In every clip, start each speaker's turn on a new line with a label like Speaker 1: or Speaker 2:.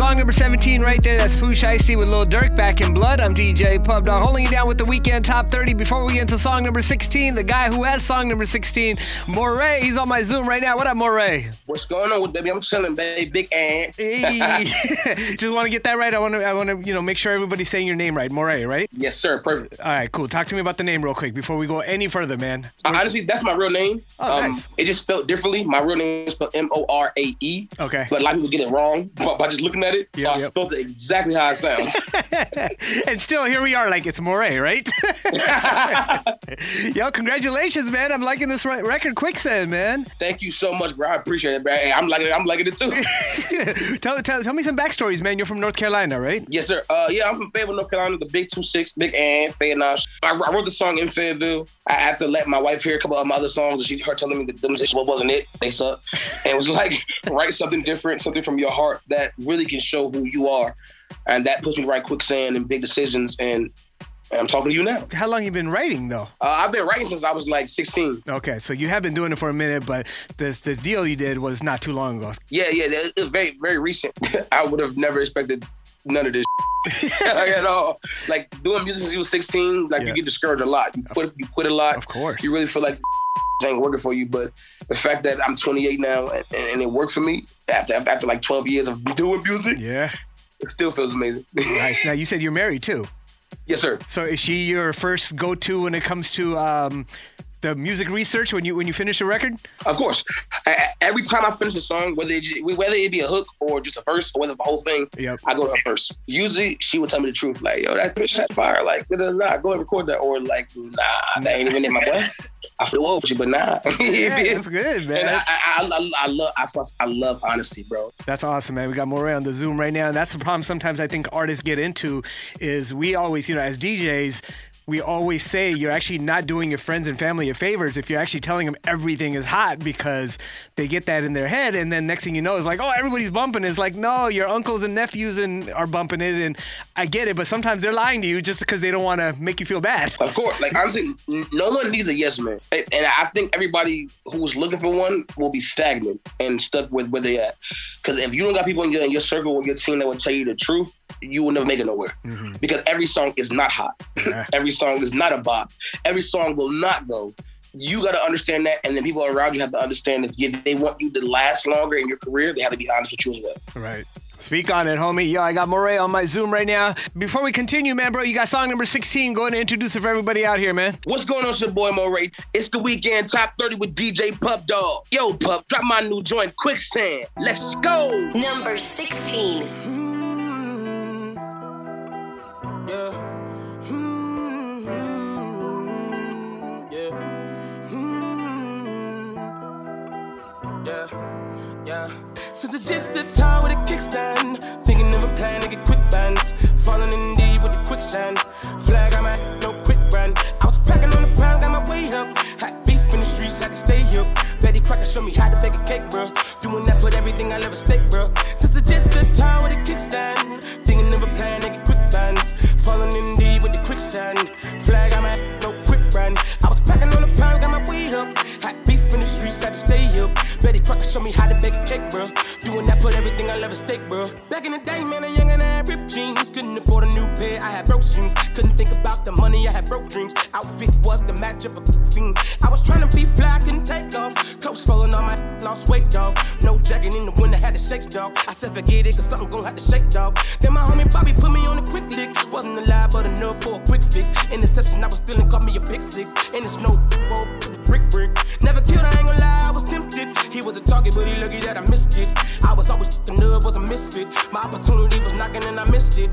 Speaker 1: Song number 17 right there. That's Pooh Shiesty with Lil Durk back in blood. I'm DJ Pup Dawg holding you down with the weekend top 30. Before we get into song number 16, the guy who has song number 16, Morray. He's on my Zoom right now. What up, Morray?
Speaker 2: What's going on, with baby? I'm chilling, baby. Big ant.
Speaker 1: Hey. Just want to get that right. I want to, I want to, you know, make sure everybody's saying your name right, Morray, right?
Speaker 2: Yes, sir. Perfect.
Speaker 1: All right, cool. Talk to me about the name real quick before we go any further, man.
Speaker 2: Uh, honestly, that's my real name.
Speaker 1: Oh, nice.
Speaker 2: It just spelled differently. My real name is spelled M O R A E.
Speaker 1: Okay.
Speaker 2: But a lot of people get it wrong by, by just looking at it. So
Speaker 1: Yep,
Speaker 2: I
Speaker 1: yep.
Speaker 2: spelled it exactly how it sounds.
Speaker 1: and still, here we are, like it's Morray, right? Yo, congratulations, man. I'm liking this record, Quicksand, man.
Speaker 2: Thank you so much, bro. I appreciate it, bro. Hey, I'm liking it. I'm liking it too.
Speaker 1: tell, tell, tell me some backstories, man. You're from North Carolina, right?
Speaker 2: yes, sir. Uh, yeah, I'm from Fayetteville, North Carolina, the Big Two Six, Big Ann, Fayetteville. I, I wrote the song in Fayetteville. I had to let my wife hear a couple of my other songs, and she her telling me that them just wasn't it. They suck. And it was like write something different, something from your heart that really can show who you are, and that puts me right quicksand and big decisions. And I'm talking to you now.
Speaker 1: How long you been writing, though?
Speaker 2: Uh, I've been writing since I was like 16.
Speaker 1: Okay, so you have been doing it for a minute, but this this deal you did was not too long ago.
Speaker 2: Yeah, yeah, it was very, very recent. I would have never expected none of this like, at all. Like doing music since you was 16, like
Speaker 1: Yeah.
Speaker 2: you get discouraged a lot. You quit, you quit a lot.
Speaker 1: Of course.
Speaker 2: You really feel like ain't working for you. But the fact that I'm 28 now and, and it worked for me after, after after like 12 years of doing music,
Speaker 1: Yeah.
Speaker 2: it still feels amazing.
Speaker 1: Nice. Now you said you're married too.
Speaker 2: yes, sir.
Speaker 1: So is she your first go-to when it comes to um, the music research when you when you finish a record?
Speaker 2: Of course. I, every time I finish a song, whether it, whether it be a hook or just a verse or whether the whole thing,
Speaker 1: Yep.
Speaker 2: I go to her first. Usually, she would tell me the truth, like, "Yo, that bitch that fire, like, da, da, go and record that," or like, "Nah, that ain't even in my boy." I feel old for you, but nah.
Speaker 1: Yeah, that's good, man.
Speaker 2: And I, I, I, I love, I, I love honesty, bro.
Speaker 1: That's awesome, man. We got Morray on the Zoom right now, and that's the problem. Sometimes I think artists get into is we always, you know, as DJs. We always say you're actually not doing your friends and family a favors if you're actually telling them everything is hot because they get that in their head, and then next thing you know is like, oh, everybody's bumping. It's like, no, your uncles and nephews and are bumping it, and I get it, but sometimes they're lying to you just because they don't want to make you feel bad.
Speaker 2: Of course, like honestly, no one needs a yes man, and and I think everybody who's looking for one will be stagnant and stuck with where they at. Because if you don't got people in your, in your circle or your team that will tell you the truth, you will never make it nowhere. Mm-hmm. Because every song is not hot.
Speaker 1: Yeah.
Speaker 2: every song is not a bop. Every song will not go. You got to understand that, and then people around you have to understand that if they want you to last longer in your career, they have to be honest with you as well.
Speaker 1: Right. Speak on it, homie. Yo, I got Morray on my Zoom right now. Before we continue, man, bro, you got song number 16. Go ahead and introduce it for everybody out here, man.
Speaker 2: What's going on, it's your boy Morray? It's the weekend top 30 with DJ Pup Dawg. Yo, Pup, drop my new joint, Quicksand. Let's go.
Speaker 3: Number 16.
Speaker 4: Yeah. Since it's just the time with a kickstand. Thinking of a plan to get quick bands. Falling in deep with the quicksand. Flag on my no quick brand. I was packing on the ground, got my weight up. Had beef in the streets, had to stay up. Betty Crocker showed me how to bake a cake, bro. Doing that, put everything I love at stake, bro. Since it's just the time with a kickstand. Thinking of a plan to get quick bands. Falling in deep with the quicksand. Flag on my no quick brand. I was packing on the pound, got my weight up. Had beef in the streets, had to stay. Betty Crocker showed me how to bake a cake, bro. Doing that, put everything I love at stake, bro. Back in the day, man, a young and I had ripped jeans. Couldn't afford a new pair, I had broke streams. Couldn't think about the money, I had broke dreams. Outfit was the match of a fiend. I was trying to be fly, couldn't take off. Clothes falling on my lost weight, dog. No jacket in the winter, had to shake, dog. I said forget it, cause something gon' have to shake, dog. Then my homie Bobby put me on a quick lick. Wasn't alive, but enough for a quick fix. Interception, I was still and caught me a pick six. And it's no brick, brick. Was a target, but he lucky that I missed it. I was always fucking up, was a misfit. My opportunity was knocking and I missed it.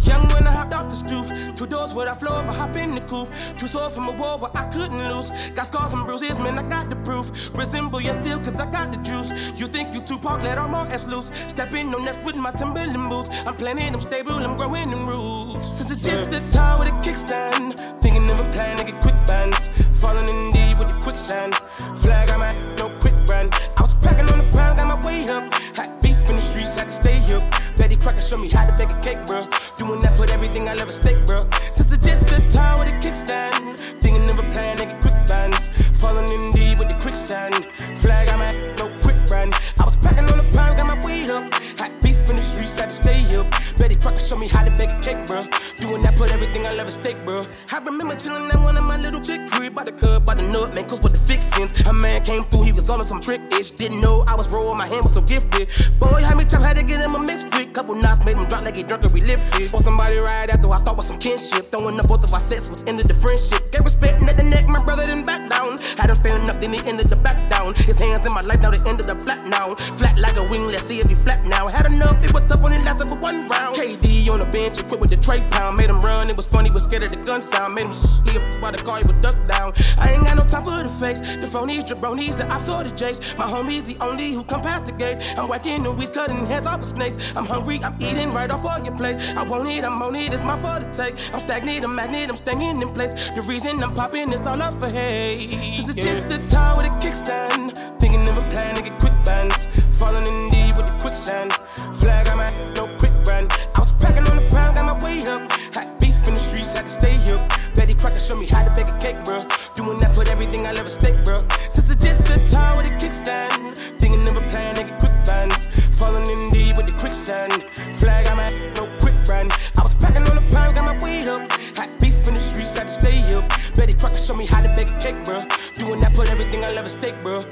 Speaker 4: Young when I hopped off the stoop. Two doors where I floor I hop in the coupe. Two swords from a war where I couldn't lose. Got scars and bruises, man, I got the proof. Resemble you still, cause I got the juice. You think you Tupac, let all my ass loose. Step in no next with my Timberland boots. I'm planning, I'm stable, I'm growing in roots. Since it's just a tire with a kickstand. Thinking of a plan to get quick bands. Falling in deep with the quicksand. Flag, I'm at show me how to bake a cake, bro. Doing that, put everything I love at stake, bro. I remember chillin' at one of my little chick crib by the cub, by the nut, man, cause with the fixins. A man came through, he was on some trick ish. Didn't know I was rolling, my hand was so gifted. Boy, how me trap had to get him a mix quick. Couple knocks made him drop like he drunk and we lifted. Somebody right after I thought was some kinship. Throwing up both of our sets was ended the friendship. Get respect at the neck, my brother didn't back down. Had him standing up, then he ended the back down. His hands in my life, now they ended the flat now. Flat like a wing, let's see if he flat now. Had enough, it was tough when it lasted for one round. KD on the bench, equipped with the tray pound. Made him run, it was funny, was scared of the gun sound. Made him he up by the car, he would duck down. I ain't got no time for the fakes. The phonies, jabronis, the ops or the jakes. My homies, the only who come past the gate. I'm whacking the weeds, cutting heads off of snakes. I'm hungry, I'm eating right off of your plate. I won't eat, I'm on it, it's my fault to take. I'm stagnant, I'm magnet, I'm staying in place. The reason I'm popping is all up for hate. Since it's just the a kickstand. Thinking of a plan to get quick bands. Falling in deep with the quicksand. Flag, I'm at no quick brand. I was packing on the pound, got my weight up. Hot beef in the streets, had to stay up. Betty Crocker show me how to bake a cake, bro. Doing that, put everything I love at stake, bro. Since it's just a tire with a kickstand. Thinking of a plan to get quick bands. Falling in deep with the quicksand. Flag, I'm at no quick brand. I was packing on the pound, got my weight up. Hot beef in the streets, had to stay up. Betty Crocker show me how to bake a cake, bro. Doing that, put everything I love at bro.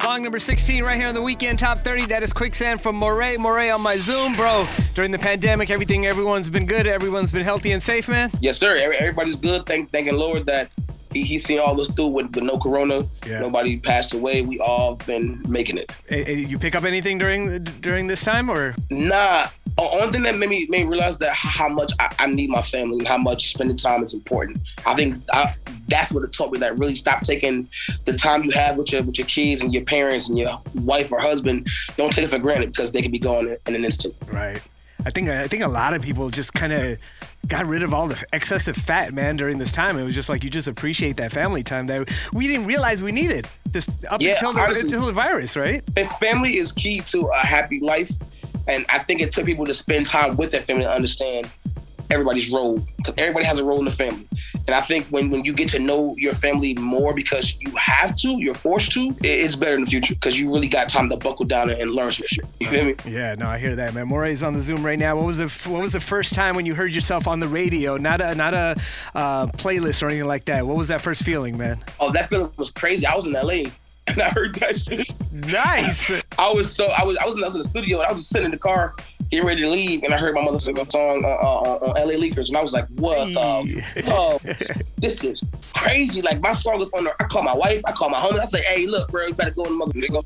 Speaker 1: Song number 16 right here on the weekend top 30. That is Quicksand from Morray. Morray on my Zoom, bro. During the pandemic, everything, everyone's been good. Everyone's been healthy and safe, man.
Speaker 2: Yes, sir. Everybody's good. Thank, thanking Lord that he, he's seen all us through with, with no corona.
Speaker 1: Yeah.
Speaker 2: Nobody passed away. We all been making it.
Speaker 1: Eh, eh, You pick up anything during during this time, or
Speaker 2: Nah. Only thing that made me made me realize that how much I, I need my family and how much spending time is important. I think I, that's what it taught me. That really stop taking the time you have with your with your kids and your parents and your wife or husband. Don't take it for granted because they can be gone in, in an instant.
Speaker 1: right? I think I think a lot of people just kind of got rid of all the excessive fat, man, during this time. It was just like you just appreciate that family time that we didn't realize we needed. This up
Speaker 2: Yeah,
Speaker 1: until the,
Speaker 2: honestly.
Speaker 1: until the virus, right?
Speaker 2: And family is key to a happy life. And I think it took people to spend time with their family to understand everybody's role. Because everybody has a role in the family. And I think when, when you get to know your family more because you have to, you're forced to, it's better in the future because you really got time to buckle down and learn some shit. You feel me?
Speaker 1: Yeah, no, I hear that, man. Morray's on the Zoom right now. What was the what was the first time when you heard yourself on the radio? Not a not a uh, playlist or anything like that. What was that first feeling, man?
Speaker 2: Oh, that feeling was crazy. I was in LA and I heard that shit.
Speaker 1: Nice.
Speaker 2: I was so I was I was in, I was in the studio and I was just sitting in the car getting ready to leave and I heard my mother sing a song uh, uh, on LA Leakers and I was like, what the? This is crazy. Like my song is on there. I call my wife, I call my homie, I say, hey, look, bro, you better go in the mother nigga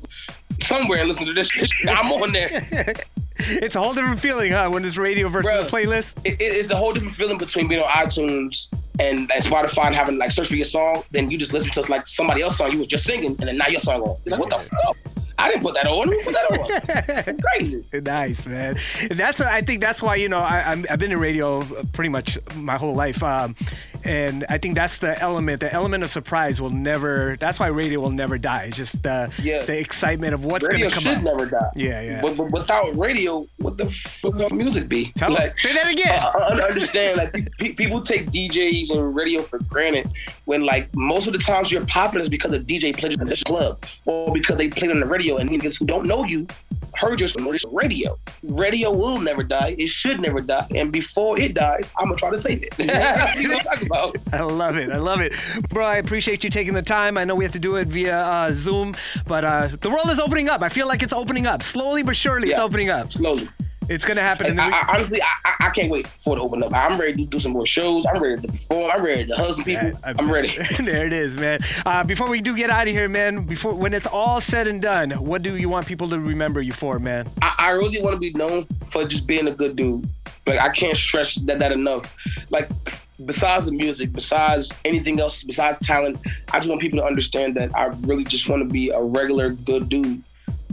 Speaker 2: somewhere and listen to this shit. I'm on there.
Speaker 1: it's a whole different feeling, huh? When it's radio versus
Speaker 2: Bruh.
Speaker 1: a playlist.
Speaker 2: It- it's a whole different feeling between being on iTunes and, and Spotify and having like search for your song. Then you just listen to like somebody else's song you was just singing and then now your song on. You're like, what the fuck? I didn't put that on. Who put that on? It's crazy.
Speaker 1: Nice, man. And that's I think that's why you know I, I'm, I've been in radio pretty much my whole life, um, and I think that's the element. The element of surprise will never. That's why radio will never die. It's just the
Speaker 2: Yeah.
Speaker 1: the excitement of what's gonna come Radio
Speaker 2: should
Speaker 1: out.
Speaker 2: never die.
Speaker 1: Yeah, yeah.
Speaker 2: But, but without radio, what the fuck would music be?
Speaker 1: Tell
Speaker 2: like,
Speaker 1: Say that again.
Speaker 2: I, I understand. Like pe- people take DJs and radio for granted when like most of the times you're popular is because a DJ played in this club or because they played on the radio and niggas who don't know you heard your this radio. Radio will never die. It should never die. And before it dies, I'm gonna try to save it. you know I'm about?
Speaker 1: I love it. I love it. Bro, I appreciate you taking the time. I know we have to do it via uh, Zoom, but uh, the world is opening up. I feel like it's opening up. Slowly but surely, it's opening up.
Speaker 2: Slowly.
Speaker 1: It's gonna happen. In
Speaker 2: And
Speaker 1: the
Speaker 2: I, I, honestly, I, I- can't wait for it to open up. I'm ready to do some more shows. I'm ready to perform. I'm ready to hug some people.
Speaker 1: I-
Speaker 2: I'm ready.
Speaker 1: there it is, man. Uh, before we do get out of here, man, before when it's all said and done, what do you want people to remember you for, man?
Speaker 2: I, I really want to be known for just being a good dude. Like I can't stress that that enough. Like besides the music, besides anything else, besides talent, I just want people to understand that I really just want to be a regular good dude.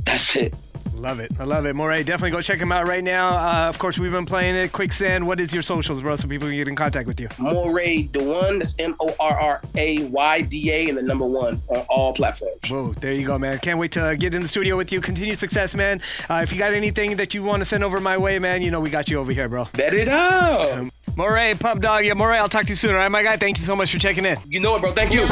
Speaker 2: That's it.
Speaker 1: Love it. I love it. Morray, definitely go check him out right now. Uh, of course, we've been playing it. Quicksand, what is your socials, bro, so people can get in contact with you?
Speaker 2: Morray the one. That's M O R R A Y D A and the number one on all platforms.
Speaker 1: Whoa, there you go, man. Can't wait to get in the studio with you. Continued success, man. Uh, if you got anything that you want to send over my way, man, you know we got you over here, bro.
Speaker 2: Bet it up.
Speaker 1: Morray, Pup Dawg. Yeah, Morray, I'll talk to you soon, all right, my guy? Thank you so much for checking in.
Speaker 2: You know it, bro. Thank you.